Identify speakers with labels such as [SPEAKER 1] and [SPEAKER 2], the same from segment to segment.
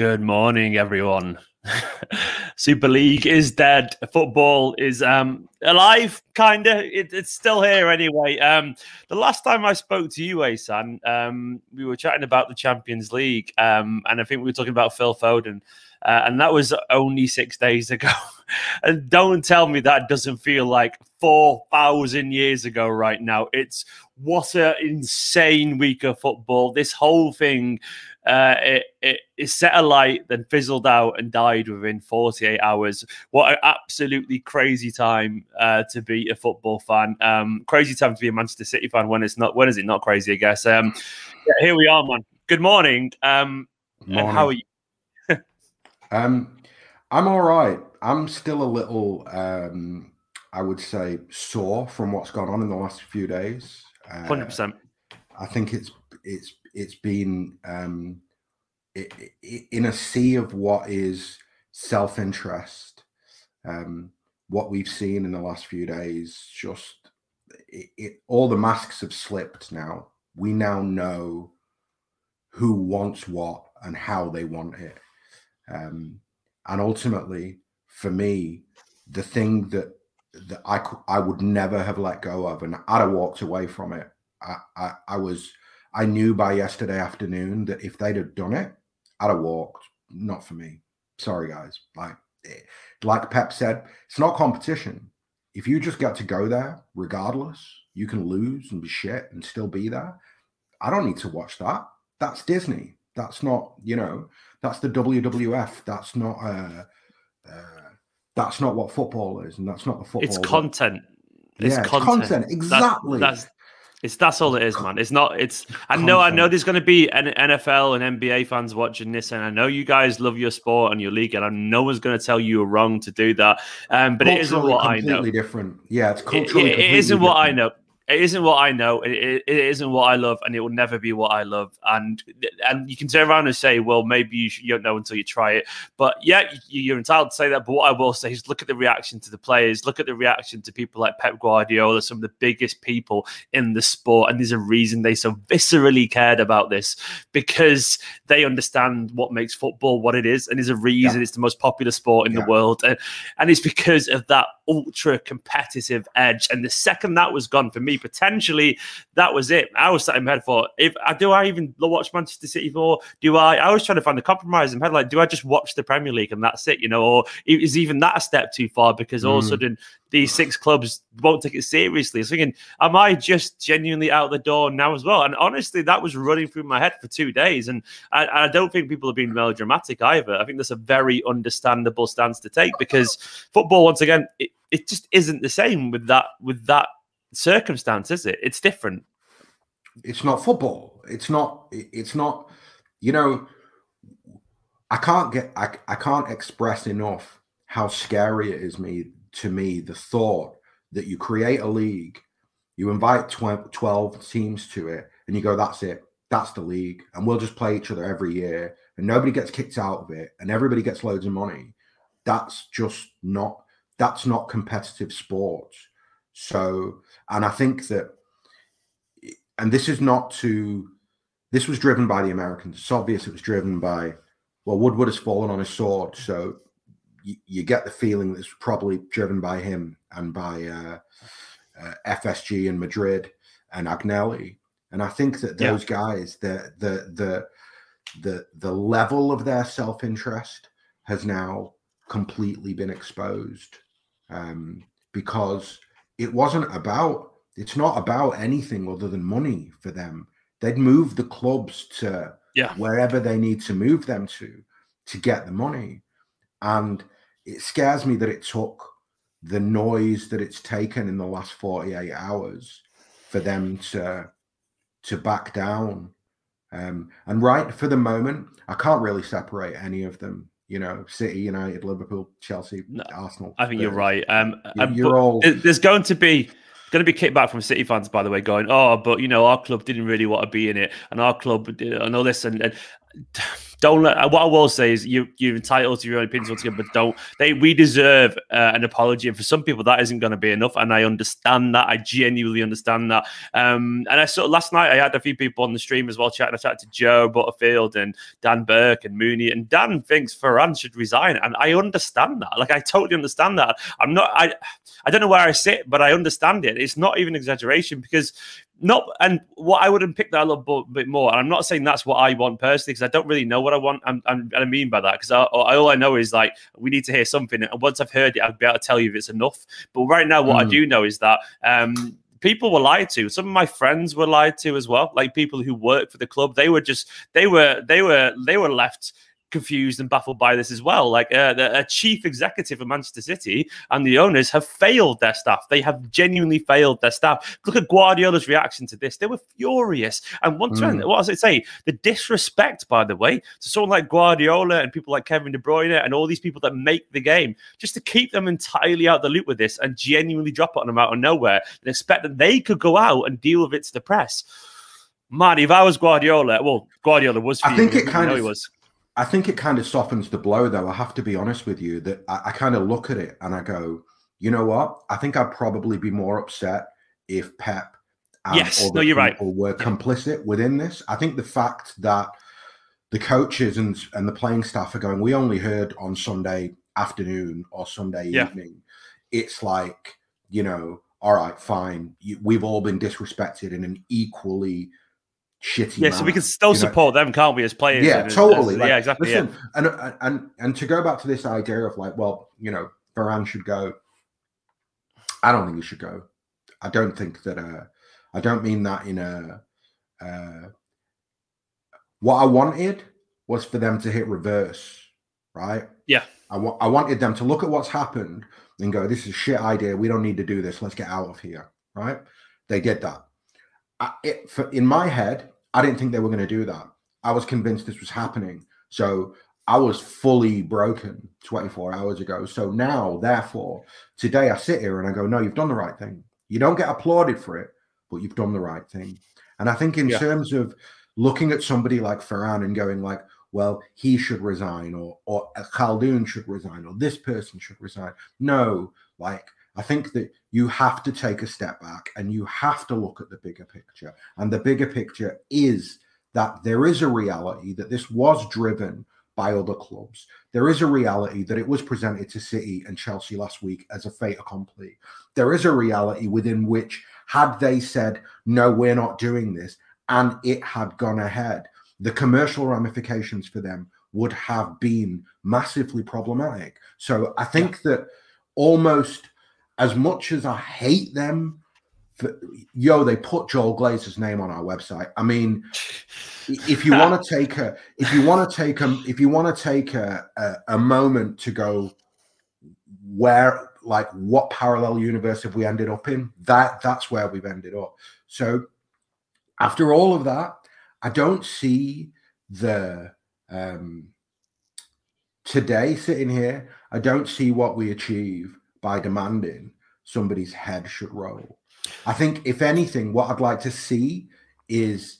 [SPEAKER 1] Good morning, everyone. Super League is dead. Football is um, alive, kind of. It, it's still here anyway. Um, the last time I spoke to you, Ahsan, um, we were chatting about the Champions League, um, and I think we were talking about Phil Foden, uh, and that was only six days ago. and don't tell me that doesn't feel like four thousand years ago right now. It's what an insane week of football. This whole thing uh, it, it, it set alight, then fizzled out and died within 48 hours. What an absolutely crazy time uh, to be a football fan. Um, crazy time to be a Manchester City fan when it's not. When is it not crazy? I guess. Um, yeah, here we are, man. Good morning. Um, morning. how are you?
[SPEAKER 2] Um, I'm all right. I'm still a little, um, I would say, sore from what's gone on in the last few days.
[SPEAKER 1] Hundred uh, percent.
[SPEAKER 2] I think it's it's it's been um, it, it, in a sea of what is self interest. Um, what we've seen in the last few days, just it, all the masks have slipped now. We now know who wants what and how they want it. Um, and ultimately, for me, the thing that that I I would never have let go of, and I'd have walked away from it. I, I, I was I knew by yesterday afternoon that if they'd have done it, I'd have walked. Not for me. Sorry, guys. Like, eh, like Pep said, it's not competition. If you just get to go there, regardless, you can lose and be shit and still be there. I don't need to watch that. That's Disney. That's not, you know, that's the WWF. That's not, uh, uh that's not what football is, and that's not the football.
[SPEAKER 1] It's content.
[SPEAKER 2] It's yeah, content. It's content. Exactly.
[SPEAKER 1] That's, that's it's that's all it is, man. It's not. It's. I know. I know. There's going to be an NFL and NBA fans watching this, and I know you guys love your sport and your league, and I know one's going to tell you you're wrong to do that. Um, but it isn't what I know.
[SPEAKER 2] Completely different. Yeah, it's culturally.
[SPEAKER 1] It, it isn't different. what I know it isn't what I know. It, it, it isn't what I love, and it will never be what I love. And and you can turn around and say, well, maybe you, you don't know until you try it. But yeah, you, are entitled to say that. But what I will say is, look at the reaction to the players. Look at the reaction to people like Pep Guardiola, some of the biggest people in the sport. And there's a reason they so viscerally cared about this because they understand what makes football what it is, and there's a reason yeah. it's the most popular sport in yeah. the world. And, and it's because of that ultra competitive edge. And the second that was gone for me, potentially that was it. I was sat in my head for if uh, do I even watch Manchester City for? Do I? I was trying to find a compromise in my head. Like, do I just watch the Premier League and that's it? You know, or is even that a step too far? Because all mm. of a mm. sudden these six clubs won't take it seriously. I was thinking, am I just genuinely out the door now as well? And honestly, that was running through my head for two days. And I, I don't think people have been melodramatic either. I think that's a very understandable stance to take because football, once again, it, it just isn't the same with that with that circumstance, is it? It's different.
[SPEAKER 2] It's not football. It's not. It's not. You know, I can't get. I, I can't express enough how scary it is me to me the thought that you create a league, you invite 12, 12 teams to it, and you go, "That's it. That's the league, and we'll just play each other every year, and nobody gets kicked out of it, and everybody gets loads of money." That's just not. That's not competitive sports. So, and I think that, and this is not to, this was driven by the Americans. It's obvious it was driven by, well, Woodward has fallen on his sword. So you, you get the feeling that it's probably driven by him and by uh, uh, FSG and Madrid and Agnelli. And I think that those yeah. guys, the, the, the, the, the level of their self interest has now completely been exposed um, because it wasn't about it's not about anything other than money for them. They'd move the clubs to
[SPEAKER 1] yeah.
[SPEAKER 2] wherever they need to move them to to get the money. And it scares me that it took the noise that it's taken in the last 48 hours for them to to back down. Um, and right for the moment, I can't really separate any of them you know, City, United, Liverpool, Chelsea, no, Arsenal.
[SPEAKER 1] I think you're right. Um, you're, you're all... There's going to be going to be kickback from City fans, by the way, going, "Oh, but you know, our club didn't really want to be in it, and our club and all this." And, and don't let, what I will say is you you're entitled to your own opinions altogether, but don't they we deserve uh, an apology. And for some people that isn't going to be enough and I understand that. I genuinely understand that. Um and I saw last night I had a few people on the stream as well chatting. I chatted to Joe Butterfield and Dan Burke and Mooney and Dan thinks Ferran should resign and I understand that. Like I totally understand that. I'm not I I don't know where I sit but I understand it. It's not even exaggeration because not and what I would picked that a little bit more. And I'm not saying that's what I want personally because I don't really know what I want. I'm, I'm I mean by that because all I know is like we need to hear something, and once I've heard it, I'll be able to tell you if it's enough. But right now, what mm. I hmm. do know is that um, people were lied to. Some of my friends were lied to as well. Like people who work for the club, they were just they were they were they were left confused and baffled by this as well. Like uh, the chief executive of Manchester City and the owners have failed their staff. They have genuinely failed their staff. Look at Guardiola's reaction to this. They were furious. And once mm. what does it say? The disrespect, by the way, to someone like Guardiola and people like Kevin De Bruyne and all these people that make the game, just to keep them entirely out the loop with this and genuinely drop it on them out of nowhere and expect that they could go out and deal with it to the press. Man, if I was Guardiola, well, Guardiola was.
[SPEAKER 2] I think it kind of he was I think it kind of softens the blow, though. I have to be honest with you that I, I kind of look at it and I go, you know what? I think I'd probably be more upset if Pep
[SPEAKER 1] and yes, no, you're right.
[SPEAKER 2] were complicit within this. I think the fact that the coaches and and the playing staff are going, we only heard on Sunday afternoon or Sunday yeah. evening. It's like, you know, all right, fine. You, we've all been disrespected in an equally shitty.
[SPEAKER 1] Yeah, so we can still support know? them, can't we, as players?
[SPEAKER 2] Yeah,
[SPEAKER 1] and,
[SPEAKER 2] totally.
[SPEAKER 1] As, like, yeah, exactly. Listen,
[SPEAKER 2] yeah. And, and and to go back to this idea of like, well, you know, Ferran should go. I don't think he should go. I don't think that. Uh, I don't mean that in a. Uh, what I wanted was for them to hit reverse, right?
[SPEAKER 1] Yeah.
[SPEAKER 2] I, wa- I wanted them to look at what's happened and go, "This is a shit idea. We don't need to do this. Let's get out of here." Right? They did that. I, it, for, in my head, I didn't think they were going to do that. I was convinced this was happening. So I was fully broken 24 hours ago. So now, therefore, today I sit here and I go, no, you've done the right thing. You don't get applauded for it, but you've done the right thing. And I think in yeah. terms of looking at somebody like Ferran and going like, well, he should resign or or Khaldoon should resign or this person should resign. No, like I think that you have to take a step back and you have to look at the bigger picture. And the bigger picture is that there is a reality that this was driven by other clubs. There is a reality that it was presented to City and Chelsea last week as a fait accompli. There is a reality within which, had they said, no, we're not doing this, and it had gone ahead, the commercial ramifications for them would have been massively problematic. So I think that almost as much as I hate them, for, yo, they put Joel Glazer's name on our website. I mean, if you want to take a, if you want to take a, if you want to take a, a, a moment to go where, like, what parallel universe have we ended up in? That that's where we've ended up. So, after all of that, I don't see the um today sitting here. I don't see what we achieve by demanding somebody's head should roll. I think, if anything, what I'd like to see is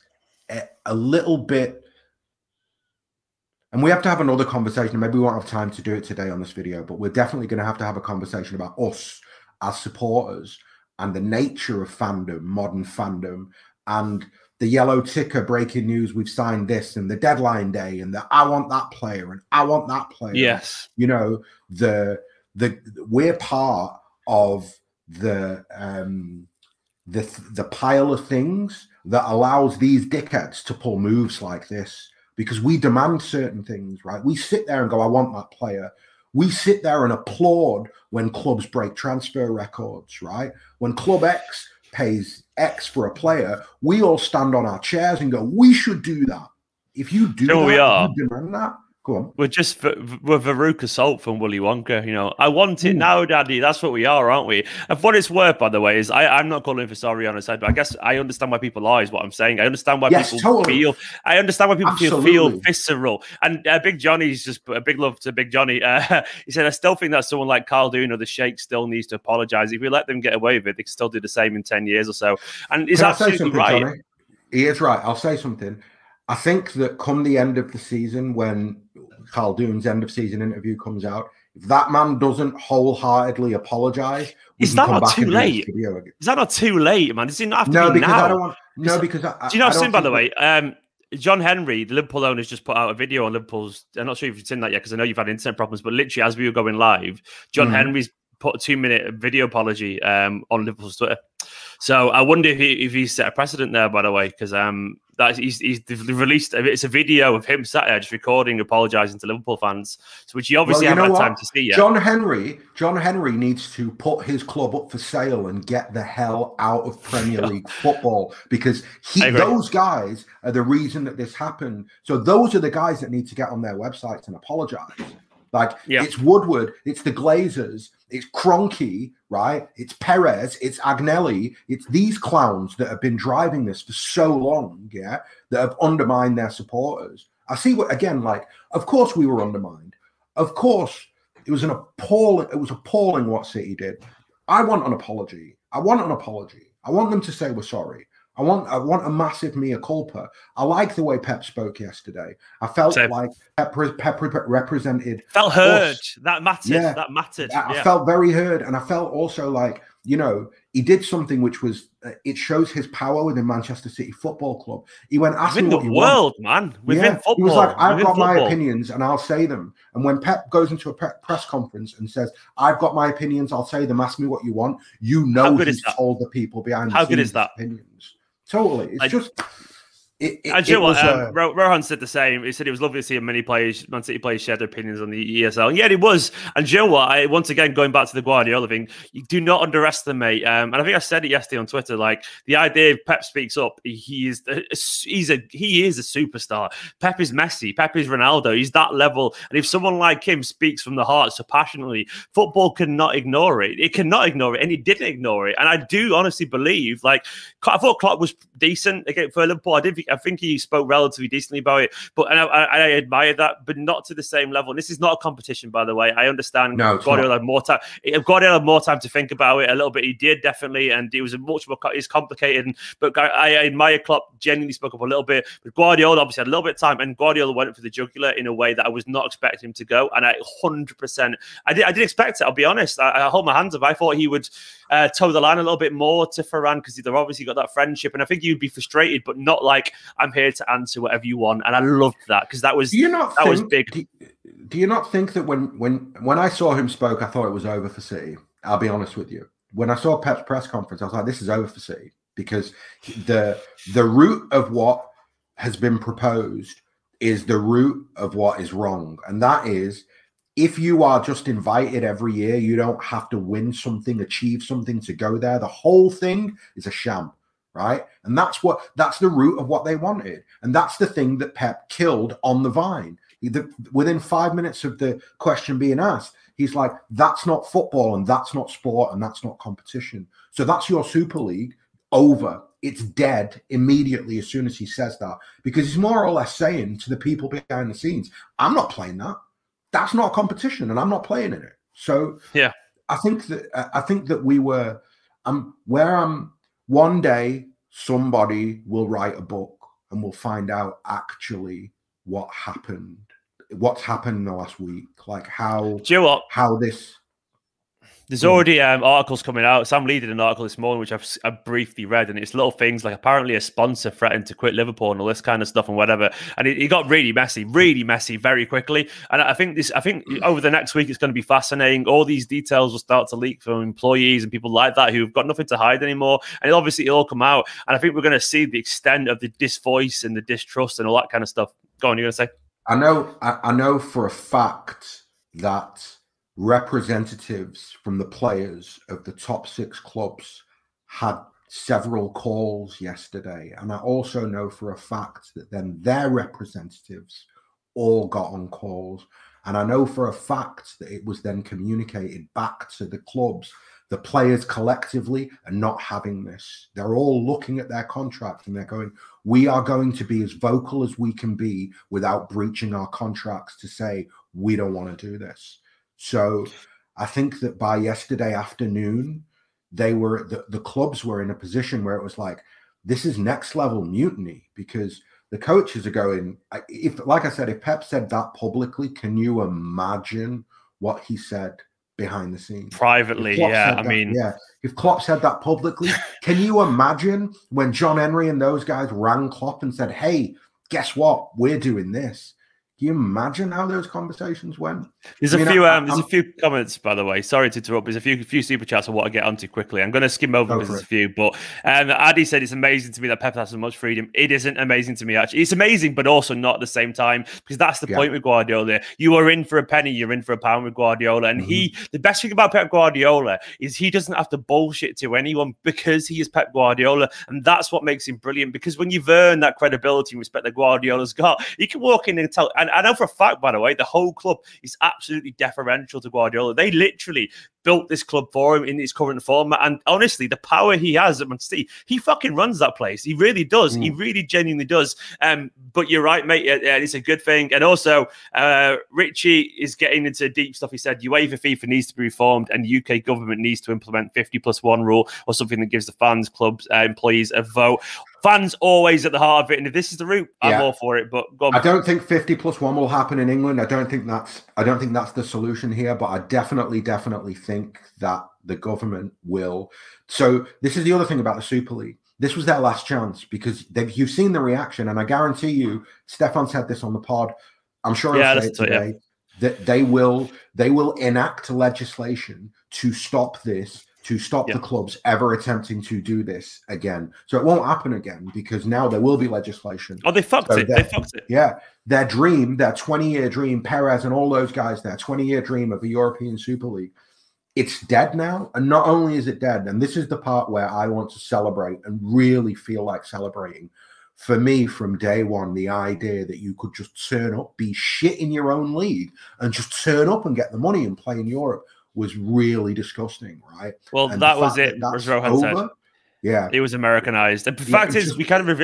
[SPEAKER 2] a, a little bit. And we have to have another conversation. Maybe we won't have time to do it today on this video, but we're definitely going to have to have a conversation about us as supporters and the nature of fandom, modern fandom, and the yellow ticker breaking news we've signed this and the deadline day and the I want that player and I want that player.
[SPEAKER 1] Yes.
[SPEAKER 2] You know, the the we're part of the um the the pile of things that allows these dickheads to pull moves like this because we demand certain things right? We sit there and go i want that player. We sit there and applaud when clubs break transfer records right? When club x pays x for a player we all stand on our chairs and go we should do that. If you do that,
[SPEAKER 1] we are.
[SPEAKER 2] you demand that Go on.
[SPEAKER 1] We're just we're Veruca Salt from Willy Wonka. You know, I want it Ooh. now, Daddy. That's what we are, aren't we? And what its worth, by the way, is I, I'm not calling for sorry on his side, but I guess I understand why people are. Is what I'm saying. I understand why
[SPEAKER 2] yes,
[SPEAKER 1] people
[SPEAKER 2] totally.
[SPEAKER 1] feel. I understand why people feel, feel visceral. And uh, Big Johnny's just a big love to Big Johnny. Uh, he said, I still think that someone like Khaldoon or the Sheikh still needs to apologize. If we let them get away with it, they can still do the same in ten years or so. And he's absolutely right.
[SPEAKER 2] Johnny? He is right. I'll say something. I think that come the end of the season, when Khaldoon's end of season interview comes out, if that man doesn't wholeheartedly apologize,
[SPEAKER 1] is that not too late? Is that not too late, man? Does it not have to no, be because now? I don't want.
[SPEAKER 2] No, because I,
[SPEAKER 1] do you know
[SPEAKER 2] I've
[SPEAKER 1] seen by the way? Um, John Henry, the Liverpool owner, has just put out a video on Liverpool's. I'm not sure if you've seen that yet because I know you've had internet problems, but literally as we were going live, John mm-hmm. Henry's put a two minute video apology um, on Liverpool's Twitter. So I wonder if he if he set a precedent there, by the way, because um, that he's, he's released it's a video of him sat there just recording, apologising to Liverpool fans, so which he obviously well, haven't had time to see yet.
[SPEAKER 2] John Henry, John Henry needs to put his club up for sale and get the hell out of Premier League football because he those guys are the reason that this happened. So those are the guys that need to get on their websites and apologise. Like yeah. it's Woodward, it's the Glazers, it's Kroenke, right? It's Perez, it's Agnelli, it's these clowns that have been driving this for so long, yeah, that have undermined their supporters. I see what again, like, of course we were undermined. Of course, it was an appalling, it was appalling what City did. I want an apology. I want an apology. I want them to say we're sorry. I want I want a massive mea culpa. I like the way Pep spoke yesterday. I felt Same. like Pep, Pep represented
[SPEAKER 1] felt heard. Us. That mattered. Yeah, that mattered. I,
[SPEAKER 2] yeah. I felt very heard, and I felt also like you know he did something which was uh, it shows his power within Manchester City Football Club. He went ask
[SPEAKER 1] within
[SPEAKER 2] what
[SPEAKER 1] the world,
[SPEAKER 2] want.
[SPEAKER 1] man. Within yeah. football,
[SPEAKER 2] he was like, "I've got
[SPEAKER 1] football.
[SPEAKER 2] my opinions and I'll say them." And when Pep goes into a press conference and says, "I've got my opinions, I'll say them. Ask me what you want," you know he's told the people behind.
[SPEAKER 1] How
[SPEAKER 2] good
[SPEAKER 1] is that?
[SPEAKER 2] Opinions. Totally. It's I, just. It, it,
[SPEAKER 1] and you know what? Um, uh, Rohan said the same. He said it was lovely to see many players, Man City players, share their opinions on the ESL. And Yeah, it was. And you know what? I once again going back to the Guardiola thing. You do not underestimate. Um, and I think I said it yesterday on Twitter. Like the idea, of Pep speaks up, he is he's a he is a superstar. Pep is Messi. Pep is Ronaldo. He's that level. And if someone like him speaks from the heart so passionately, football cannot ignore it. It cannot ignore it, and he didn't ignore it. And I do honestly believe, like I thought, Klopp was decent again for Liverpool. I did. Think, I think he spoke relatively decently about it, but and I, I, I admire that, but not to the same level. And this is not a competition, by the way. I understand no, Guardiola had more time. Guardiola had more time to think about it a little bit. He did definitely, and it was a much more. It's complicated, but I, I admire Klopp. Genuinely spoke up a little bit, but Guardiola obviously had a little bit of time, and Guardiola went for the jugular in a way that I was not expecting him to go, and I hundred percent, I did, I did expect it. I'll be honest. I, I hold my hands up. I thought he would uh, toe the line a little bit more to Ferran because they've obviously got that friendship, and I think you'd be frustrated, but not like I'm here to answer whatever you want. And I loved that because that was
[SPEAKER 2] do you not
[SPEAKER 1] that
[SPEAKER 2] think,
[SPEAKER 1] was big.
[SPEAKER 2] Do, do you not think that when when when I saw him spoke, I thought it was over for City? I'll be honest with you. When I saw Pep's press conference, I was like, "This is over for City," because the the root of what has been proposed is the root of what is wrong, and that is if you are just invited every year, you don't have to win something, achieve something to go there. The whole thing is a sham, right? And that's what that's the root of what they wanted. And that's the thing that Pep killed on the vine. The, within five minutes of the question being asked, he's like, that's not football and that's not sport and that's not competition. So that's your Super League over. It's dead immediately as soon as he says that because he's more or less saying to the people behind the scenes, I'm not playing that that's not a competition, and I'm not playing in it. So
[SPEAKER 1] yeah,
[SPEAKER 2] I think that I think that we were um where I'm one day somebody will write a book and we'll find out actually what happened what's happened in the last week. Like how
[SPEAKER 1] you know
[SPEAKER 2] how this
[SPEAKER 1] there's already um, articles coming out. Sam Lee did an article this morning, which I've, I've, briefly read, and it's little things like apparently a sponsor threatened to quit Liverpool and all this kind of stuff and whatever. And it, it got really messy, really messy, very quickly. And I think this, I think over the next week, it's going to be fascinating. All these details will start to leak from employees and people like that who've got nothing to hide anymore. And obviously, it'll all come out. And I think we're going to see the extent of the disvoice and the distrust and all that kind of stuff. Go on, you're going to say?
[SPEAKER 2] I know, I, I know for a fact that representatives from the players of the top six clubs had several calls yesterday. And I also know for a fact that then their representatives all got on calls. And I know for a fact that it was then communicated back to the clubs. The players collectively are not having this. They're all looking at their contract and they're going, We are going to be as vocal as we can be without breaching our contracts to say, We don't want to do this. So I think that by yesterday afternoon, they were the, the clubs were in a position where it was like, this is next level mutiny because the coaches are going. If, like I said, if Pep said that publicly, can you imagine what he said behind the scenes?
[SPEAKER 1] Privately, yeah. I
[SPEAKER 2] that,
[SPEAKER 1] mean,
[SPEAKER 2] yeah. If Klopp said that publicly, can you imagine when John Henry and those guys rang Klopp and said, "Hey, guess what? We're doing this." Can you imagine how those conversations went?
[SPEAKER 1] There's I mean, a few. I, um, there's I'm, a few comments, by the way. Sorry to interrupt. There's a few, few super chats I want to get onto quickly. I'm going to skim over because there's a few. But um, Addy said it's amazing to me that Pep has so much freedom. It isn't amazing to me actually. It's amazing, but also not at the same time because that's the yeah. point with Guardiola. You are in for a penny, you're in for a pound with Guardiola, and mm-hmm. he. The best thing about Pep Guardiola is he doesn't have to bullshit to anyone because he is Pep Guardiola, and that's what makes him brilliant. Because when you've earned that credibility and respect that Guardiola's got, he can walk in and tell. And I know for a fact, by the way, the whole club is absolutely deferential to Guardiola. They literally built this club for him in his current form. And honestly, the power he has at Man City, he fucking runs that place. He really does. Mm. He really genuinely does. Um, but you're right, mate. it's a good thing. And also, uh, Richie is getting into deep stuff. He said UEFA FIFA needs to be reformed, and UK government needs to implement 50 plus one rule or something that gives the fans, clubs, uh, employees a vote fans always at the heart of it. And if this is the route, I'm yeah. all for it. But
[SPEAKER 2] I don't think 50 plus one will happen in England. I don't think that's I don't think that's the solution here. But I definitely, definitely think that the government will. So this is the other thing about the Super League. This was their last chance because you've seen the reaction, and I guarantee you, Stefan said this on the pod. I'm sure yeah, I'll say it today. yeah. That they will they will enact legislation to stop this to stop the clubs ever attempting to do this again. So it won't happen again because now there will be legislation.
[SPEAKER 1] Oh, they fucked so it. They fucked it.
[SPEAKER 2] Yeah. Their dream, their 20 year dream, Perez and all those guys, their 20 year dream of a European Super League, it's dead now. And not only is it dead, and this is the part where I want to celebrate and really feel like celebrating. For me, from day one, the idea that you could just turn up, be shit in your own league, and just turn up and get the money and play in Europe was really disgusting, right?
[SPEAKER 1] Well, and that was it. That Rohan over, said.
[SPEAKER 2] Yeah,
[SPEAKER 1] it was Americanized. The fact yeah, is, we kind of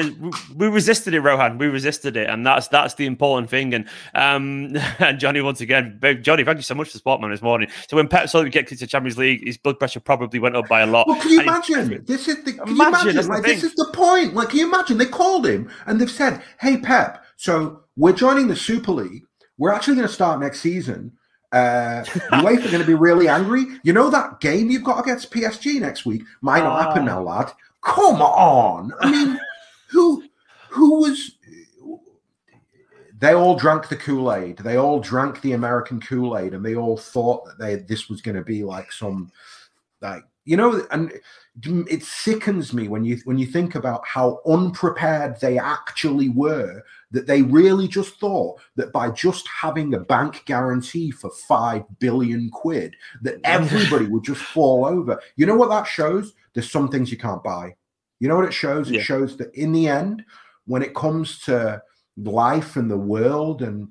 [SPEAKER 1] we resisted it, Rohan. We resisted it, and that's that's the important thing. And um, and Johnny once again, Johnny, thank you so much for Sportman this morning. So when Pep saw that we get to the Champions League, his blood pressure probably went up by a lot.
[SPEAKER 2] Well, can you and imagine? This is the can imagine, you imagine? Like, this is the point. Like, can you imagine? They called him and they've said, "Hey, Pep, so we're joining the Super League. We're actually going to start next season." Uh, UEFA are going to be really angry. You know that game you've got against PSG next week might not uh, happen now, lad. Come on. I mean, who who was? They all drank the Kool Aid. They all drank the American Kool Aid, and they all thought that they this was going to be like some, like you know, and it sickens me when you when you think about how unprepared they actually were that they really just thought that by just having a bank guarantee for 5 billion quid that everybody would just fall over. You know what that shows? There's some things you can't buy. You know what it shows? Yeah. it shows that in the end when it comes to life and the world and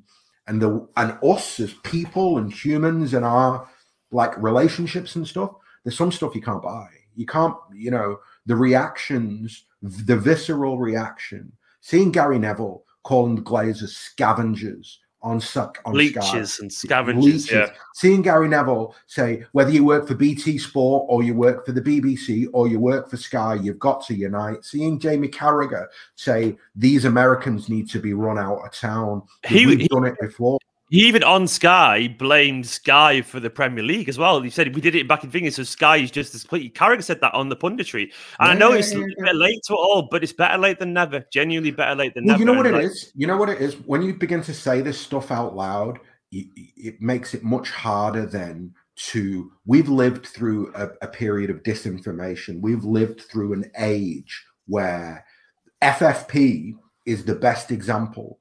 [SPEAKER 2] and the and us as people and humans and our like relationships and stuff there's some stuff you can't buy. You can't, you know, the reactions, the visceral reaction. Seeing Gary Neville calling the Glazers scavengers on suck on
[SPEAKER 1] leeches
[SPEAKER 2] Sky.
[SPEAKER 1] and scavengers. Leeches. Yeah.
[SPEAKER 2] Seeing Gary Neville say whether you work for BT Sport or you work for the BBC or you work for Sky, you've got to unite. Seeing Jamie Carragher say these Americans need to be run out of town. He, we've he, done it before.
[SPEAKER 1] He even on Sky blamed Sky for the Premier League as well. He said we did it back in fingers, so Sky is just as complete. Carrick said that on the punditry, and yeah, I know it's yeah, yeah. late to all, but it's better late than never. Genuinely better late than well, never.
[SPEAKER 2] You know what it like, is. You know what it is. When you begin to say this stuff out loud, it makes it much harder then to. We've lived through a, a period of disinformation. We've lived through an age where FFP is the best example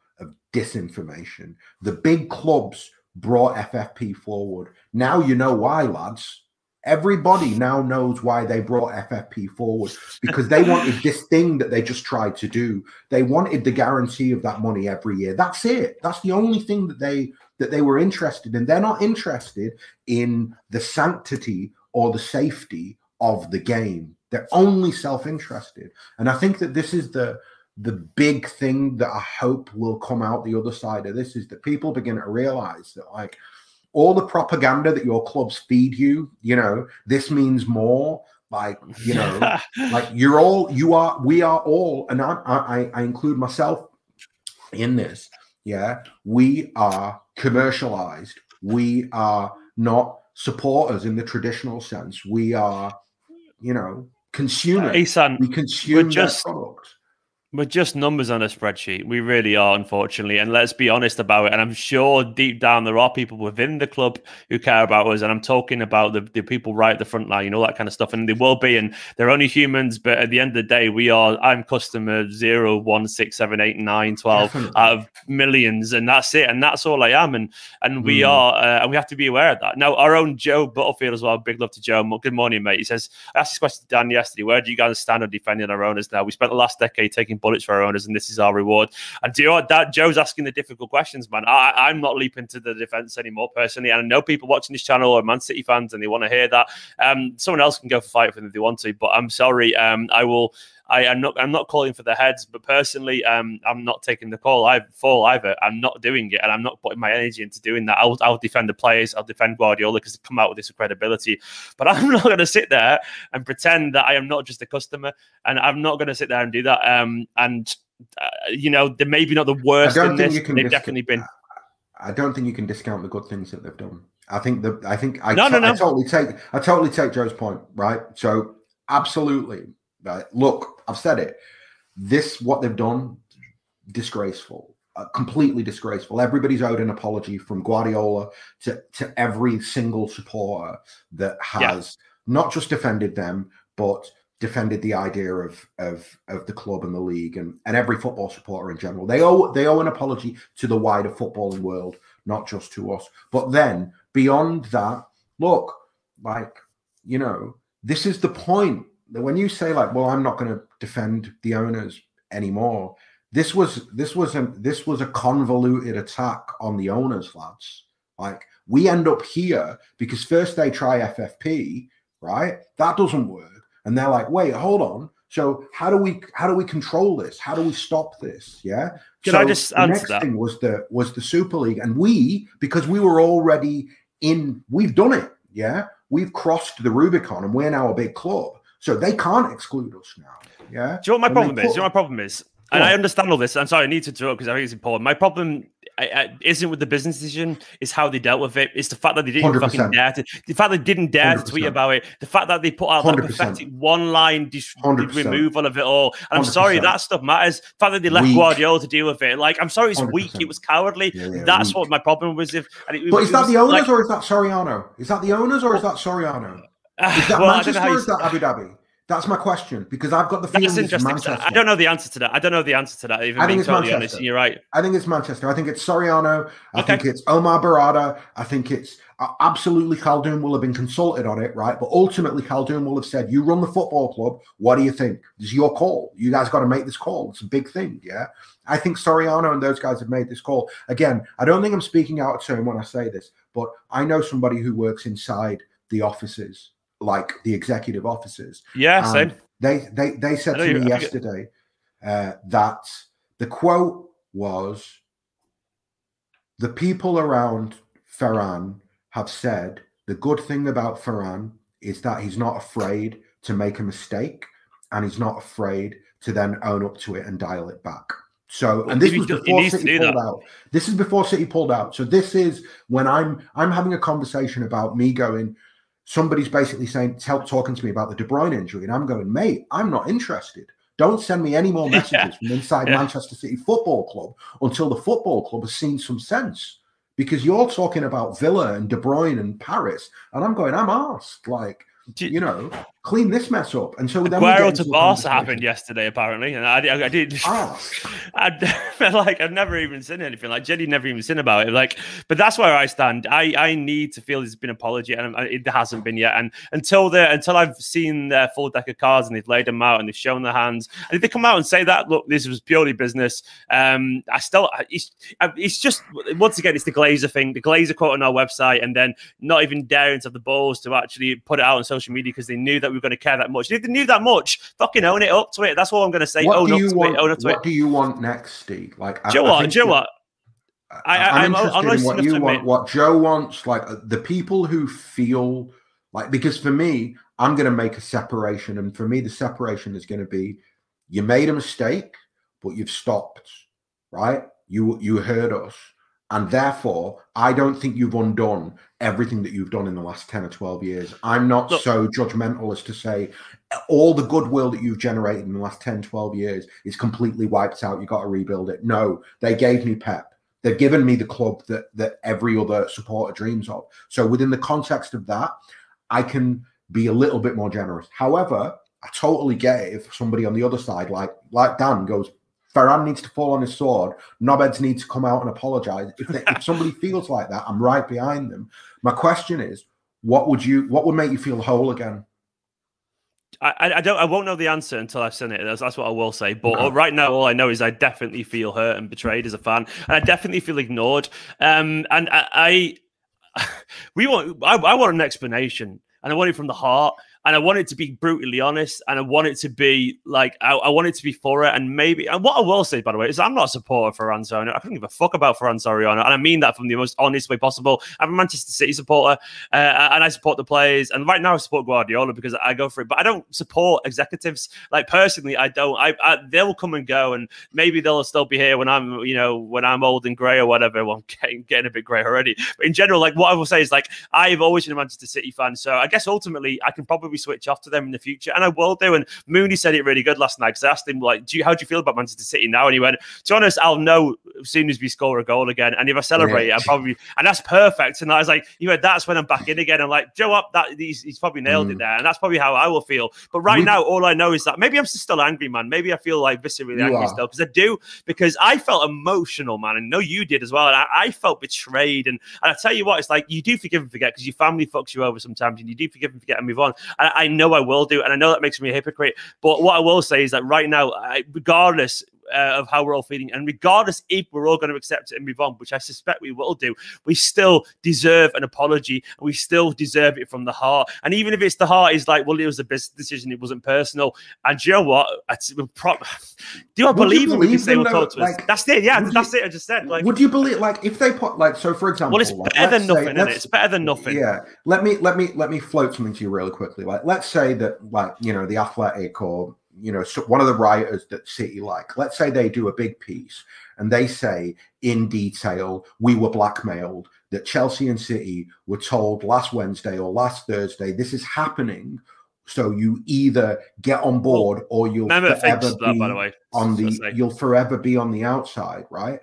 [SPEAKER 2] disinformation. The big clubs brought FFP forward. Now you know why, lads. Everybody now knows why they brought FFP forward because they wanted this thing that they just tried to do. They wanted the guarantee of that money every year. That's it. That's the only thing that they that they were interested in. They're not interested in the sanctity or the safety of the game. They're only self-interested. And I think that this is the the big thing that I hope will come out the other side of this is that people begin to realize that like all the propaganda that your clubs feed you, you know, this means more. Like you know, like you're all you are. We are all, and I, I, I include myself in this. Yeah, we are commercialized. We are not supporters in the traditional sense. We are, you know, consumers.
[SPEAKER 1] Ahsan,
[SPEAKER 2] we consume we
[SPEAKER 1] just
[SPEAKER 2] product.
[SPEAKER 1] We're just numbers on a spreadsheet. We really are, unfortunately. And let's be honest about it. And I'm sure deep down there are people within the club who care about us. And I'm talking about the, the people right at the front line, you know, that kind of stuff. And they will be. And they're only humans. But at the end of the day, we are, I'm customer zero, one, six, seven, eight, nine, 12 out of millions. And that's it. And that's all I am. And and we mm. are, uh, and we have to be aware of that. Now, our own Joe Butterfield as well. Big love to Joe. Good morning, mate. He says, I asked this question to Dan yesterday. Where do you guys stand on defending our owners now? We spent the last decade taking bullets for our owners, and this is our reward. And do you know what? That Joe's asking the difficult questions, man. I, am not leaping to the defense anymore personally, and I know people watching this channel are Man City fans, and they want to hear that. Um, someone else can go for fight for them if they want to, but I'm sorry. Um, I will. I am not. I'm not calling for the heads, but personally, um, I'm not taking the call. I fall either. I'm not doing it, and I'm not putting my energy into doing that. I'll, I'll defend the players. I'll defend Guardiola because they come out with this credibility. But I'm not going to sit there and pretend that I am not just a customer, and I'm not going to sit there and do that. Um, and uh, you know, they're maybe not the worst in this. They've disc- definitely been.
[SPEAKER 2] I don't think you can discount the good things that they've done. I think that I think I, no, no, no. I totally take I totally take Joe's point, right? So absolutely, right? Look, I've said it. This what they've done, disgraceful, uh, completely disgraceful. Everybody's owed an apology from Guardiola to to every single supporter that has yeah. not just defended them, but defended the idea of of of the club and the league and, and every football supporter in general. They owe they owe an apology to the wider footballing world, not just to us. But then beyond that, look, like you know, this is the point that when you say like, well, I'm not going to defend the owners anymore. This was this was a this was a convoluted attack on the owners, lads. Like we end up here because first they try FFP, right? That doesn't work and they're like, wait, hold on. So how do we how do we control this? How do we stop this? Yeah.
[SPEAKER 1] Can
[SPEAKER 2] so
[SPEAKER 1] I just
[SPEAKER 2] the next
[SPEAKER 1] that?
[SPEAKER 2] thing was the was the Super League, and we because we were already in, we've done it. Yeah, we've crossed the Rubicon, and we're now a big club, so they can't exclude us now. Yeah.
[SPEAKER 1] Do you know what my and problem is? Do you know what my problem is? And I understand all this. I'm sorry, I need to talk because I think it's important. My problem I, I, isn't with the business decision; is how they dealt with it. It's the fact that they didn't 100%. fucking dare to. The fact they didn't dare 100%. to tweet about it. The fact that they put out that 100%. pathetic one-line dis- removal of it all. And I'm sorry, that stuff matters. The fact that they left weak. Guardiola to deal with it. Like, I'm sorry, it's weak. It was cowardly. Yeah, yeah, That's weak. what my problem was. If
[SPEAKER 2] it, but is that the owners like, or is that Soriano? Is that the owners or is that Soriano? Is that well, Manchester or is that Abu Dhabi? That's my question because I've got the feeling it's Manchester.
[SPEAKER 1] I don't know the answer to that. I don't know the answer to that. Even I think it's totally Manchester. Honest, you're right.
[SPEAKER 2] I think it's Manchester. I think it's Soriano. I okay. think it's Omar Berrada. I think it's uh, absolutely Khaldoon will have been consulted on it, right? But ultimately, Khaldoon will have said, "You run the football club. What do you think? This is your call. You guys got to make this call. It's a big thing, yeah." I think Soriano and those guys have made this call. Again, I don't think I'm speaking out of turn when I say this, but I know somebody who works inside the offices like the executive officers.
[SPEAKER 1] Yeah, same.
[SPEAKER 2] They they they said to me yesterday uh, that the quote was, "The people around Ferran have said the good thing about Ferran is that he's not afraid to make a mistake, and he's not afraid to then own up to it and dial it back." So, and this was before City pulled that. out. This is before City pulled out. So this is when I'm I'm having a conversation about me going somebody's basically saying, help talking to me about the De Bruyne injury. And I'm going, mate, I'm not interested. Don't send me any more messages yeah. from inside yeah. Manchester City Football Club until the football club has seen some sense. Because you're talking about Villa and De Bruyne and Paris. And I'm going, I'm asked. Like, you know, clean this mess up. And so then
[SPEAKER 1] Aguero to Barca happened yesterday, apparently, and I, I, I did. Oh. I like I've never even seen anything like Jenny never even seen about it. Like, but that's where I stand. I I need to feel there's been apology, and it hasn't been yet. And until the until I've seen their full deck of cards and they've laid them out and they've shown their hands, and if they come out and say that, look, this was purely business. Um, I still it's it's just once again it's the Glazer thing, the Glazer quote on our website, and then not even daring to have the balls to actually put it out on social media because they knew that we were going to care that much. If they knew that much, fucking own it up to it. That's all I'm going to say.
[SPEAKER 2] What
[SPEAKER 1] own
[SPEAKER 2] do you want, What it. do you want next, Steve? Like,
[SPEAKER 1] do you know what? Do you what?
[SPEAKER 2] I, am interested I'm in what you want, what Joe wants. Like uh, the people who feel like, because for me, I'm going to make a separation, and for me, the separation is going to be: you made a mistake, but you've stopped, right? You you heard us. And therefore, I don't think you've undone everything that you've done in the last 10 or 12 years. I'm not Look, so judgmental as to say uh, all the goodwill that you've generated in the last 10, 12 years is completely wiped out. You've got to rebuild it. No, they gave me Pep. They've given me the club that, that every other supporter dreams of. So within the context of that, I can be a little bit more generous. However, I totally get it if somebody on the other side, like like Dan, goes, Ferran needs to fall on his sword. Knobheads needs to come out and apologize. If, they, if somebody feels like that, I'm right behind them. My question is, what would you, what would make you feel whole again?
[SPEAKER 1] I, I don't. I won't know the answer until I've seen it. That's, that's what I will say. But okay. right now, all I know is I definitely feel hurt and betrayed as a fan, and I definitely feel ignored. Um, and I, I we want. I, I want an explanation, and I want it from the heart and I want it to be brutally honest, and I want it to be like I, I, want it to be for it, and maybe. And what I will say, by the way, is I'm not a supporter for Antonio. I don't give a fuck about Ferran Soriano, and I mean that from the most honest way possible. I'm a Manchester City supporter, uh, and I support the players. And right now, I support Guardiola because I go for it, but I don't support executives. Like personally, I don't. I, I they'll come and go, and maybe they'll still be here when I'm, you know, when I'm old and grey or whatever. Well, I'm getting, getting a bit grey already. But in general, like what I will say is like I've always been a Manchester City fan, so I guess ultimately I can probably switch off to them in the future, and I will do. And Mooney said it really good last night because I asked him like, "Do you how do you feel about Manchester City now?" And he went, "To be honest, I'll know as soon as we score a goal again, and if I celebrate, yeah. I probably and that's perfect." And I was like, "You know, that's when I'm back in again." I'm like, "Joe up, that he's, he's probably nailed mm. it there," and that's probably how I will feel. But right we, now, all I know is that maybe I'm still angry, man. Maybe I feel like viscerally angry are. still because I do because I felt emotional, man, and know you did as well. And I, I felt betrayed, and, and I tell you what, it's like you do forgive and forget because your family fucks you over sometimes, and you do forgive and forget and move on. And I know I will do, and I know that makes me a hypocrite. But what I will say is that right now, I, regardless uh, of how we're all feeling, and regardless if we're all going to accept it and move on, which I suspect we will do, we still deserve an apology, and we still deserve it from the heart. And even if it's the heart is like, well, it was a business decision, it wasn't personal. And you know what? Pro- do I believe, believe we can say we'll talk to like, us? That's it. Yeah, that's you, it. I just said. Like,
[SPEAKER 2] would you believe? Like, if they put like, so for example,
[SPEAKER 1] well, it's
[SPEAKER 2] like,
[SPEAKER 1] better than nothing. Say, it's better than nothing.
[SPEAKER 2] Yeah. Let me let me let me float something to you really quickly. Like, let's say that like you know the athletic or you know, so one of the writers that City like, let's say they do a big piece and they say in detail, we were blackmailed, that Chelsea and City were told last Wednesday or last Thursday, this is happening. So you either get on board or you'll forever be that, by the way. on the you'll forever be on the outside, right?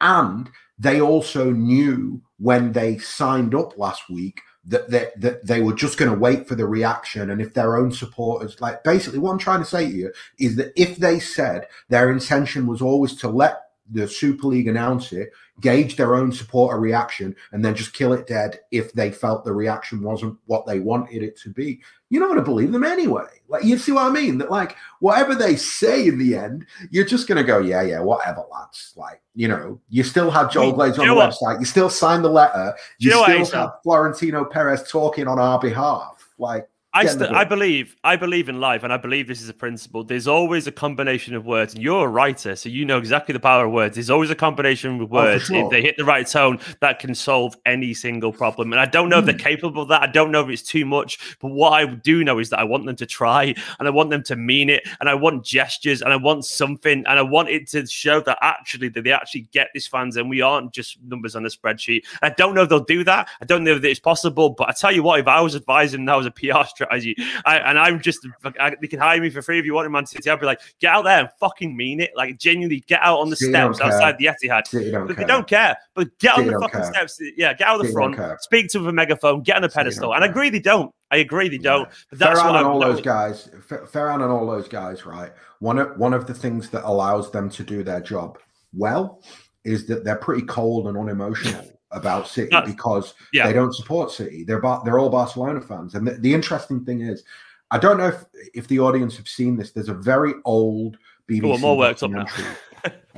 [SPEAKER 2] And they also knew when they signed up last week that they, that they were just going to wait for the reaction and if their own supporters like basically what i'm trying to say to you is that if they said their intention was always to let the super league announce it gauge their own supporter reaction and then just kill it dead if they felt the reaction wasn't what they wanted it to be. You're not going to believe them anyway. Like you see what i mean? That like whatever they say in the end you're just going to go yeah yeah whatever lads. Like you know you still have joel glazer on the what? website. You still sign the letter. You, you still have florentino perez talking on our behalf. Like
[SPEAKER 1] I, st- I believe I believe in life, and I believe this is a principle. There's always a combination of words, and you're a writer, so you know exactly the power of words. There's always a combination of words oh, sure. if they hit the right tone that can solve any single problem. And I don't know mm. if they're hmm. capable of that. I don't know if it's too much, but what I do know is that I want them to try, and I want them to mean it, and I want gestures, and I want something, and I want it to show that actually that they actually get these fans, and we aren't just numbers on a spreadsheet. I don't know if they'll do that. I don't know if it's possible, but I tell you what, if I was advising now as a PR strategy. I, and I'm just, I, they can hire me for free if you want in Man City. I'd be like, get out there and fucking mean it. Like, genuinely get out on the City steps outside the Etihad. City don't but care. they don't care. But get City on the fucking care. steps. Yeah, get out of the front, speak to them with a megaphone, get on a pedestal. And I agree they don't. I agree they don't. Yeah. But that's
[SPEAKER 2] Ferran and all those guys, Ferran and all those guys, right? One of one of the things that allows them to do their job well is that they're pretty cold and unemotional about City That's, because yeah. they don't support City. They're they're all Barcelona fans. And the, the, interesting thing is, I don't know if if the audience have seen this. There's a very old BBC more documentary.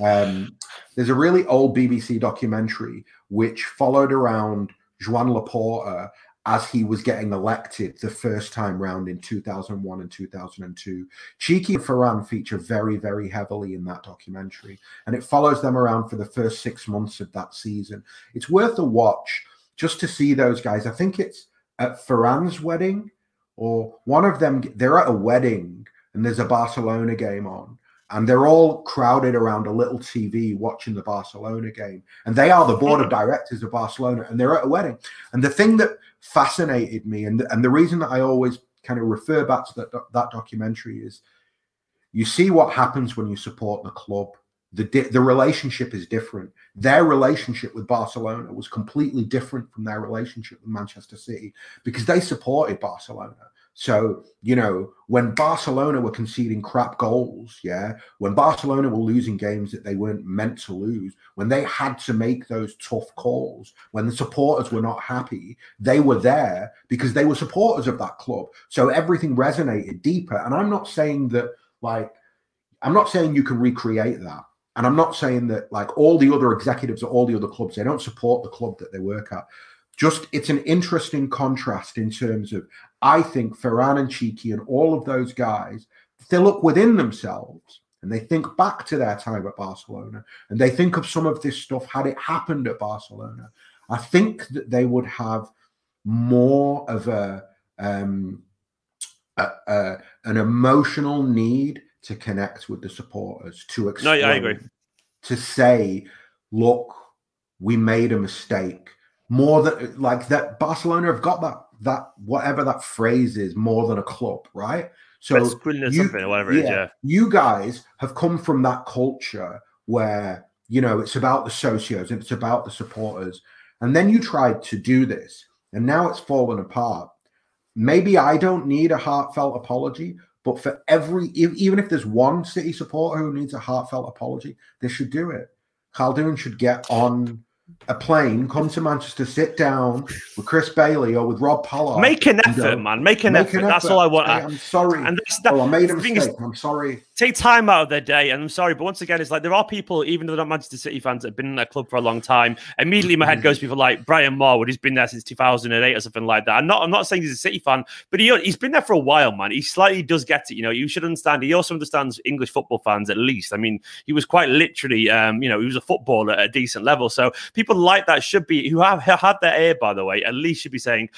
[SPEAKER 2] um, there's a really old BBC documentary which followed around Joan Laporta as he was getting elected the first time round in 2001 and 2002. Txiki and Ferran feature very, very heavily in that documentary, and it follows them around for the first six months of that season. It's worth a watch just to see those guys. I think it's at Ferran's wedding, or one of them, they're at a wedding and there's a Barcelona game on. And they're all crowded around a little TV watching the Barcelona game. And they are the board of directors of Barcelona, and they're at a wedding. And the thing that fascinated me, and, and the reason that I always kind of refer back to that, that documentary is you see what happens when you support the club. The, the relationship is different. Their relationship with Barcelona was completely different from their relationship with Manchester City because they supported Barcelona. So, you know, when Barcelona were conceding crap goals, yeah, when Barcelona were losing games that they weren't meant to lose, when they had to make those tough calls, when the supporters were not happy, they were there because they were supporters of that club. So everything resonated deeper. And I'm not saying that, like, I'm not saying you can recreate that. And I'm not saying that, like, all the other executives at all the other clubs, they don't support the club that they work at just it's an interesting contrast in terms of I think Ferran and Txiki and all of those guys, they look within themselves and they think back to their time at Barcelona and they think of some of this stuff had it happened at Barcelona. I think that they would have more of a, um, a, a an emotional need to connect with the supporters to explain,
[SPEAKER 1] no, yeah, I agree.
[SPEAKER 2] to say, look, we made a mistake more than like that Barcelona have got that that whatever that phrase is more than a club, right?
[SPEAKER 1] So you, something or whatever yeah, yeah.
[SPEAKER 2] You guys have come from that culture where you know it's about the socios and it's about the supporters. And then you tried to do this, and now it's fallen apart. Maybe I don't need a heartfelt apology, but for every even if there's one city supporter who needs a heartfelt apology, they should do it. Khaldoon should get on a plane, come to Manchester, sit down with Chris Bailey or with Rob Pollard.
[SPEAKER 1] Make an effort, go, man. Make an, make effort. an effort. That's all I want.
[SPEAKER 2] Hey, I'm sorry. And that, oh, I made a mistake. Is, I'm sorry.
[SPEAKER 1] Take time out of their day, and I'm sorry, but once again, it's like there are people, even though they're not Manchester City fans, that have been in that club for a long time. Immediately, my head goes to people like Brian Marwood, who's been there since 2008 or something like that. I'm not, I'm not saying he's a City fan, but he, he's been there for a while, man. He slightly does get it. You know, you should understand. He also understands English football fans at least. I mean, he was quite literally, um, you know, he was a footballer at a decent level. So people like that should be who have had their ear, by the way, at least should be saying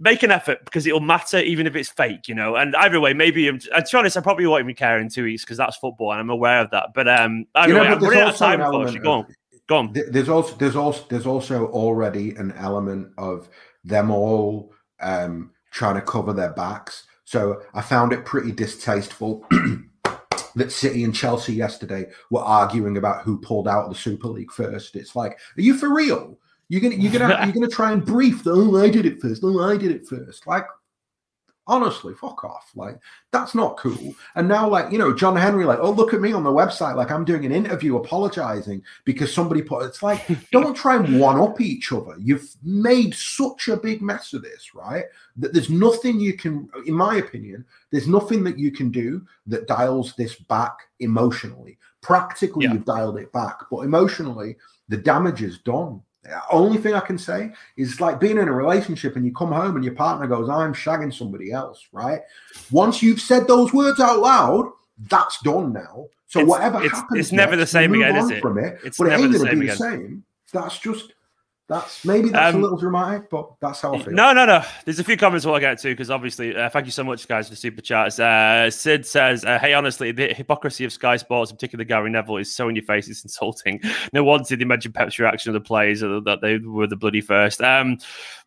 [SPEAKER 1] make an effort because it'll matter even if it's fake, you know. And either way, maybe I'm, to be honest, I probably won't even care in two weeks because that's football and I'm aware of that. But um, either you know, way, I'm running out of time. Go on, go on.
[SPEAKER 2] There's also there's also there's also already an element of them all um trying to cover their backs. So I found it pretty distasteful. that City and Chelsea yesterday were arguing about who pulled out of the Super League first. It's like, are you for real? You're gonna you're gonna you're gonna try and brief the oh I did it first, oh I did it first. Like honestly, fuck off. Like that's not cool. And now, like you know, John Henry, like oh look at me on the website, like I'm doing an interview apologizing because somebody put. It's like don't try and one up each other. You've made such a big mess of this, right? That there's nothing you can, in my opinion, there's nothing that you can do that dials this back emotionally. Practically, yeah. you've dialed it back, but emotionally, the damage is done only thing I can say is like being in a relationship and you come home and your partner goes, I'm shagging somebody else, right? Once you've said those words out loud, that's done now. So
[SPEAKER 1] it's,
[SPEAKER 2] whatever
[SPEAKER 1] it's,
[SPEAKER 2] happens,
[SPEAKER 1] it's never
[SPEAKER 2] next,
[SPEAKER 1] the same again, is it?
[SPEAKER 2] From it,
[SPEAKER 1] it's
[SPEAKER 2] but
[SPEAKER 1] never
[SPEAKER 2] it ain't
[SPEAKER 1] the
[SPEAKER 2] going to
[SPEAKER 1] same
[SPEAKER 2] be
[SPEAKER 1] again.
[SPEAKER 2] the same. That's just that's maybe that's um, a little dramatic, but that's how I feel.
[SPEAKER 1] No, no, no. There's a few comments to get to because obviously, uh, thank you so much, guys, for the super chats. Uh, Sid says, uh, "Hey, honestly, the hypocrisy of Sky Sports, particularly Gary Neville, is so in your face. It's insulting. No one did imagine Pep's reaction of the players that they were the bloody first. Um,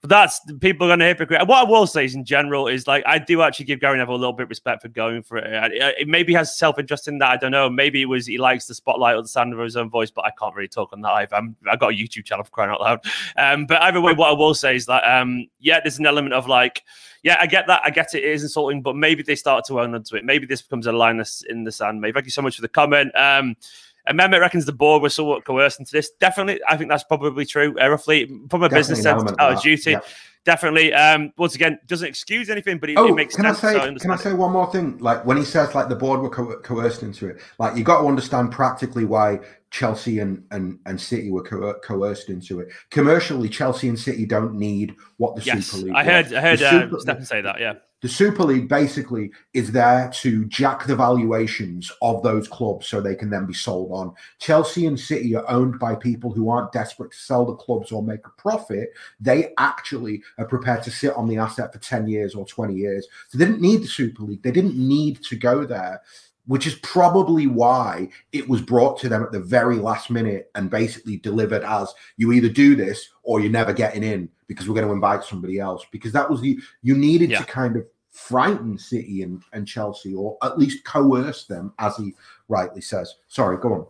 [SPEAKER 1] but that's people are going to hypocrite. What I will say is, in general, is like I do actually give Gary Neville a little bit of respect for going for it. It, it maybe has self interest in that. I don't know. Maybe it was he likes the spotlight or the sound of his own voice, but I can't really talk on that. I've I've got a YouTube channel for crying out loud. Um, but either way, what I will say is that um, yeah, there's an element of like, yeah, I get that, I get it, it is insulting, but maybe they start to own onto it. Maybe this becomes a line in the sand. Maybe thank you so much for the comment. Um, Mehmet reckons the board was somewhat coerced into this. Definitely, I think that's probably true. Uh, roughly, from a Definitely business sense, out of duty. Yeah definitely. Um, once again, doesn't excuse anything, but it,
[SPEAKER 2] oh,
[SPEAKER 1] it makes
[SPEAKER 2] can
[SPEAKER 1] sense.
[SPEAKER 2] I say? can I say one more thing? Like when he says like the board were co- coerced into it, like you got to understand practically why Chelsea and and, and City were co- coerced into it. Commercially, Chelsea and City don't need what the yes, Super League.
[SPEAKER 1] I heard. Was. I heard uh, Stefan say that. Yeah.
[SPEAKER 2] The Super League basically is there to jack the valuations of those clubs so they can then be sold on. Chelsea and City are owned by people who aren't desperate to sell the clubs or make a profit. They actually are prepared to sit on the asset for 10 years or 20 years. So they didn't need the Super League. They didn't need to go there which is probably why it was brought to them at the very last minute and basically delivered as you either do this or you're never getting in because we're going to invite somebody else. Because that was the you needed yeah. to kind of frighten City and, and Chelsea or at least coerce them, as he rightly says. Sorry, go on.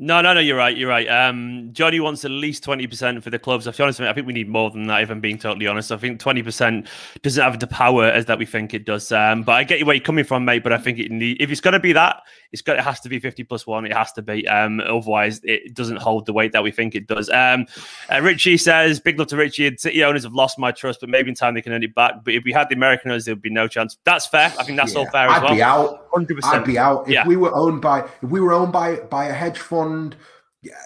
[SPEAKER 1] No, no, no. You're right. You're right. Um, Johnny wants at least twenty percent for the clubs. I'll be honest I think we need more than that. If I'm being totally honest, I think twenty percent doesn't have the power as that we think it does. Um, but I get where you're coming from, mate. But I think it need, if it's going to be that, it's got it has to be fifty plus one. It has to be. Um, otherwise, it doesn't hold the weight that we think it does. Um, uh, Richie says, "Big love to Richie. City owners have lost my trust, but maybe in time they can earn it back. But if we had the American owners, there would be no chance. That's fair. I think that's yeah, all fair
[SPEAKER 2] I'd
[SPEAKER 1] as well.
[SPEAKER 2] Be out. Hundred percent. I'd be out if yeah. we were owned by if we were owned by by a hedge fund."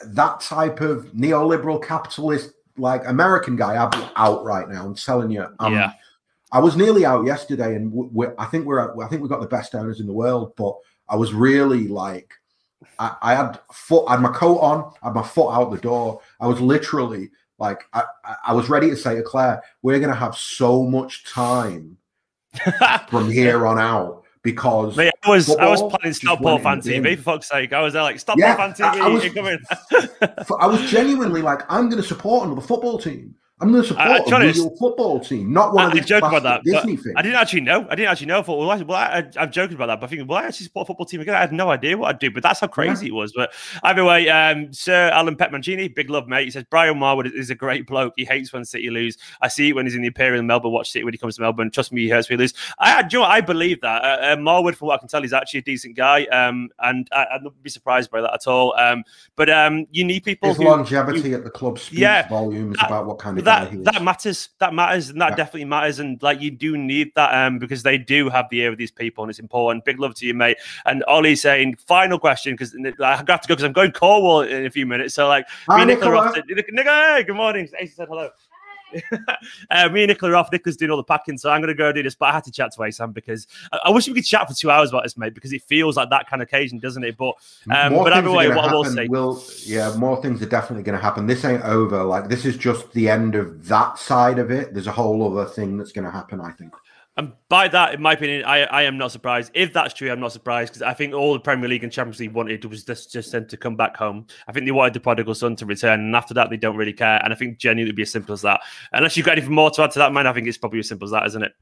[SPEAKER 2] That type of neoliberal capitalist like American guy, I'd be out right now. I'm telling you. Um, yeah. I was nearly out yesterday, and we're, I think we're I think we've got the best owners in the world. But I was really like, I, I had foot, I had my coat on, I had my foot out the door. I was literally like, I, I was ready to say to Claire, we're going to have so much time from here on out because
[SPEAKER 1] Mate, I was I was planning Stockport fan TV for fuck's sake. I was there like Stop yeah, fan TV. I, I,
[SPEAKER 2] was, I was genuinely like, I'm going to support another football team. I'm going to support I, a real football team, not one I, of these joke about that, Disney things.
[SPEAKER 1] I didn't actually know. I didn't actually know. I thought, well, I, well I, am joking about that, but I think, well, I actually support a football team again. I had no idea what I'd do, but that's how crazy yeah. it was. But either way, um, Sir Alan Petmancini, big love, mate. He says Brian Marwood is a great bloke. He hates when City lose. I see it when he's in the Imperial Melbourne. Watch City when he comes to Melbourne. Trust me, he hurts when he lose. I, you know, I believe that uh, uh, Marwood, from what I can tell, he's actually a decent guy, um, and I, would not be surprised by that at all. Um, but um, you need people.
[SPEAKER 2] His
[SPEAKER 1] who,
[SPEAKER 2] longevity who, at the club speaks yeah, volumes that, about what kind of
[SPEAKER 1] that. That matters. That matters, and that yeah. definitely matters. And like you do need that um because they do have the ear of these people, and it's important. Big love to you, mate. And Ollie saying final question because I have to go because I'm going Cornwall in a few minutes. So like,
[SPEAKER 2] Hi, Nicola.
[SPEAKER 1] Nicola, hey, good morning. Ace said hello. uh, me and Nicola are off. Nick's doing all the packing, so I'm going to go do this. But I had to chat to Ahsan because I, I, wish we could chat for two hours about this, mate, because it feels like that kind of occasion, doesn't it? But um, but either way, what I will say,
[SPEAKER 2] will yeah, more things are definitely going to happen. This ain't over. Like this is just the end of that side of it. There's a whole other thing that's going to happen. I think.
[SPEAKER 1] And by that, in my opinion, I, I am not surprised. If that's true, I'm not surprised because I think all the Premier League and Champions League wanted was just, just them to come back home. I think they wanted the prodigal son to return, and after that, they don't really care. And I think genuinely it'd be as simple as that. Unless you've got anything more to add to that, man, I think it's probably as simple as that, isn't it?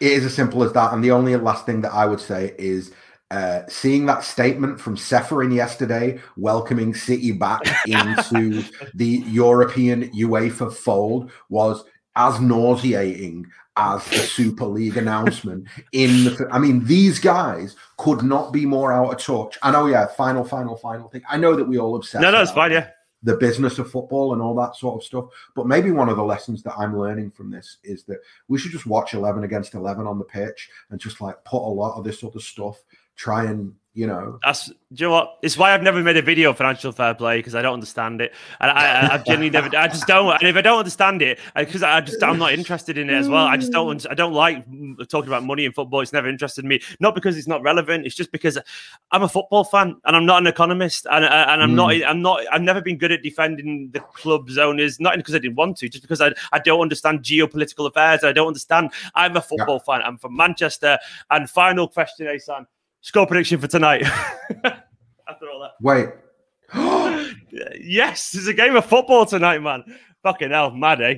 [SPEAKER 2] It is as simple as that. And the only last thing that I would say is uh, seeing that statement from Ceferin yesterday, welcoming City back into the European UEFA fold, was as nauseating as the Super League announcement in the. I mean, these guys could not be more out of touch. I know, oh, yeah. Final, final, final thing. I know that we all obsess.
[SPEAKER 1] No, no, it's fine. Yeah,
[SPEAKER 2] the business of football and all that sort of stuff. But maybe one of the lessons that I'm learning from this is that we should just watch 11 against 11 on the pitch and just like put a lot of this other stuff, try and you know.
[SPEAKER 1] That's do you know what? It's why I've never made a video of financial fair play because I don't understand it, and I, have genuinely never. I just don't. And if I don't understand it, because I, I, just I'm not interested in it as well. I just don't. I don't like talking about money in football. It's never interested me. Not because it's not relevant. It's just because I'm a football fan and I'm not an economist, and and I'm mm. not. I'm not. I've never been good at defending the club's owners. Not because I didn't want to, just because I I don't understand geopolitical affairs. I don't understand. I'm a football yeah. fan. I'm from Manchester. And final question, Ahsan Score prediction for tonight. After all that.
[SPEAKER 2] Wait.
[SPEAKER 1] yes, there's a game of football tonight, man. Fucking hell, mad, eh?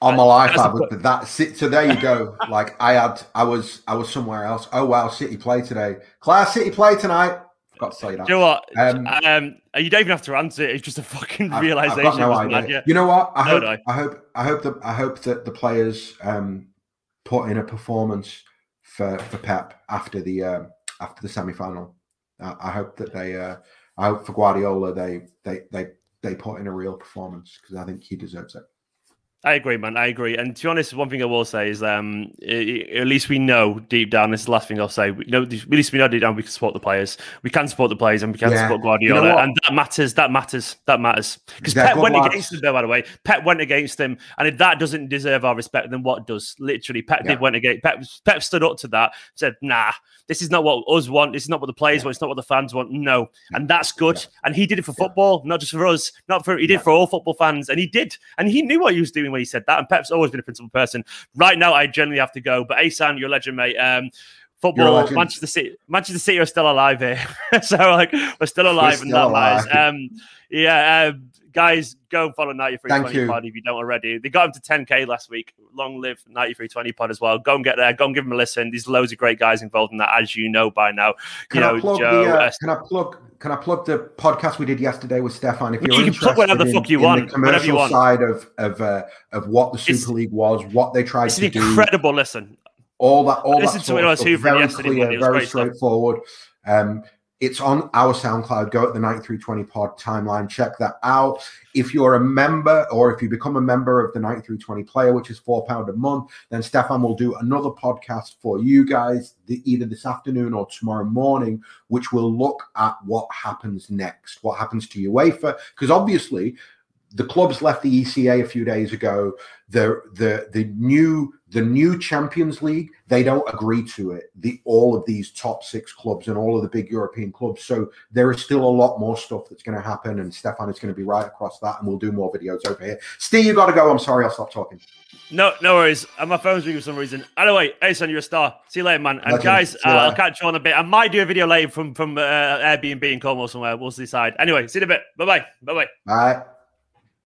[SPEAKER 2] On my life, I would. That so there you go. like I had, I was, I was somewhere else. Oh wow, City play today. Class City play tonight. Got to say that.
[SPEAKER 1] Do you know what? Um, um, you don't even have to answer it. It's just a fucking realization. I've got no idea.
[SPEAKER 2] You know what? I hope, I hope, I hope that I hope that the players um, put in a performance for for Pep after the uh, after the semi final. I, I, hope that they. Uh, I hope for Guardiola they they they they put in a real performance because I think he deserves it.
[SPEAKER 1] I agree, man. I agree. And to be honest, one thing I will say is, um, at least we know deep down. This is the last thing I'll say. We know, at least we know deep down we can support the players. We can support the players, and we can yeah. support Guardiola, you know and that matters. That matters. That matters. Because Pep went lads. against them, though. By the way, Pep went against them, and if that doesn't deserve our respect, then what does? Literally, Pep yeah. did went against. Pep, Pep stood up to that. Said, "Nah, this is not what us want. This is not what the players yeah. want. It's not what the fans want. No, and that's good. And he did it for football, not just for us. Not for he did for all football fans, and he did. And he knew what he was doing when he said that. And Pep's always been a principled person. Right now, I generally have to go. But Ahsan, you're a legend, mate. Um, football. Manchester City, Manchester City are still alive here, so like we're still alive, and that matters. Um, yeah, um, guys, go and follow 9320 Pod if you don't already. They got him to 10k last week. Long live 9320 Pod as well. Go and get there. Go and give them a listen. There's loads of great guys involved in that, as you know by now.
[SPEAKER 2] Can you I know, plug Joe, the, uh, uh, can I plug? Can I plug the podcast we did yesterday with Stefan?
[SPEAKER 1] If you're you can plug whatever the fuck you want,
[SPEAKER 2] the commercial
[SPEAKER 1] want.
[SPEAKER 2] side of of uh, of what the Super it's, League was, what they tried to do.
[SPEAKER 1] it's an incredible listen.
[SPEAKER 2] All that, all that sort of stuff, very clear, very straightforward. Um, it's on our SoundCloud. Go at the 9320 pod timeline. Check that out. If you're a member or if you become a member of the 9320 player, which is £4 a month, then Stefan will do another podcast for you guys the, either this afternoon or tomorrow morning, which will look at what happens next, what happens to UEFA. Because obviously, the clubs left the ECA a few days ago. The the the new the new Champions League, they don't agree to it. The all of these top six clubs and all of the big European clubs. So there is still a lot more stuff that's going to happen, and Stefan is going to be right across that, and we'll do more videos over here. Steve, you got to go. I'm sorry, I'll stop talking.
[SPEAKER 1] No, no worries. And my phone's ringing for some reason. Anyway, Ahsan, you're a star. See you later, man. And Legend. guys, uh, I'll catch you on a bit. I might do a video later from from uh, Airbnb in Cornwall somewhere. We'll decide. Anyway, see you in a bit. Bye bye. Bye bye.
[SPEAKER 2] Bye.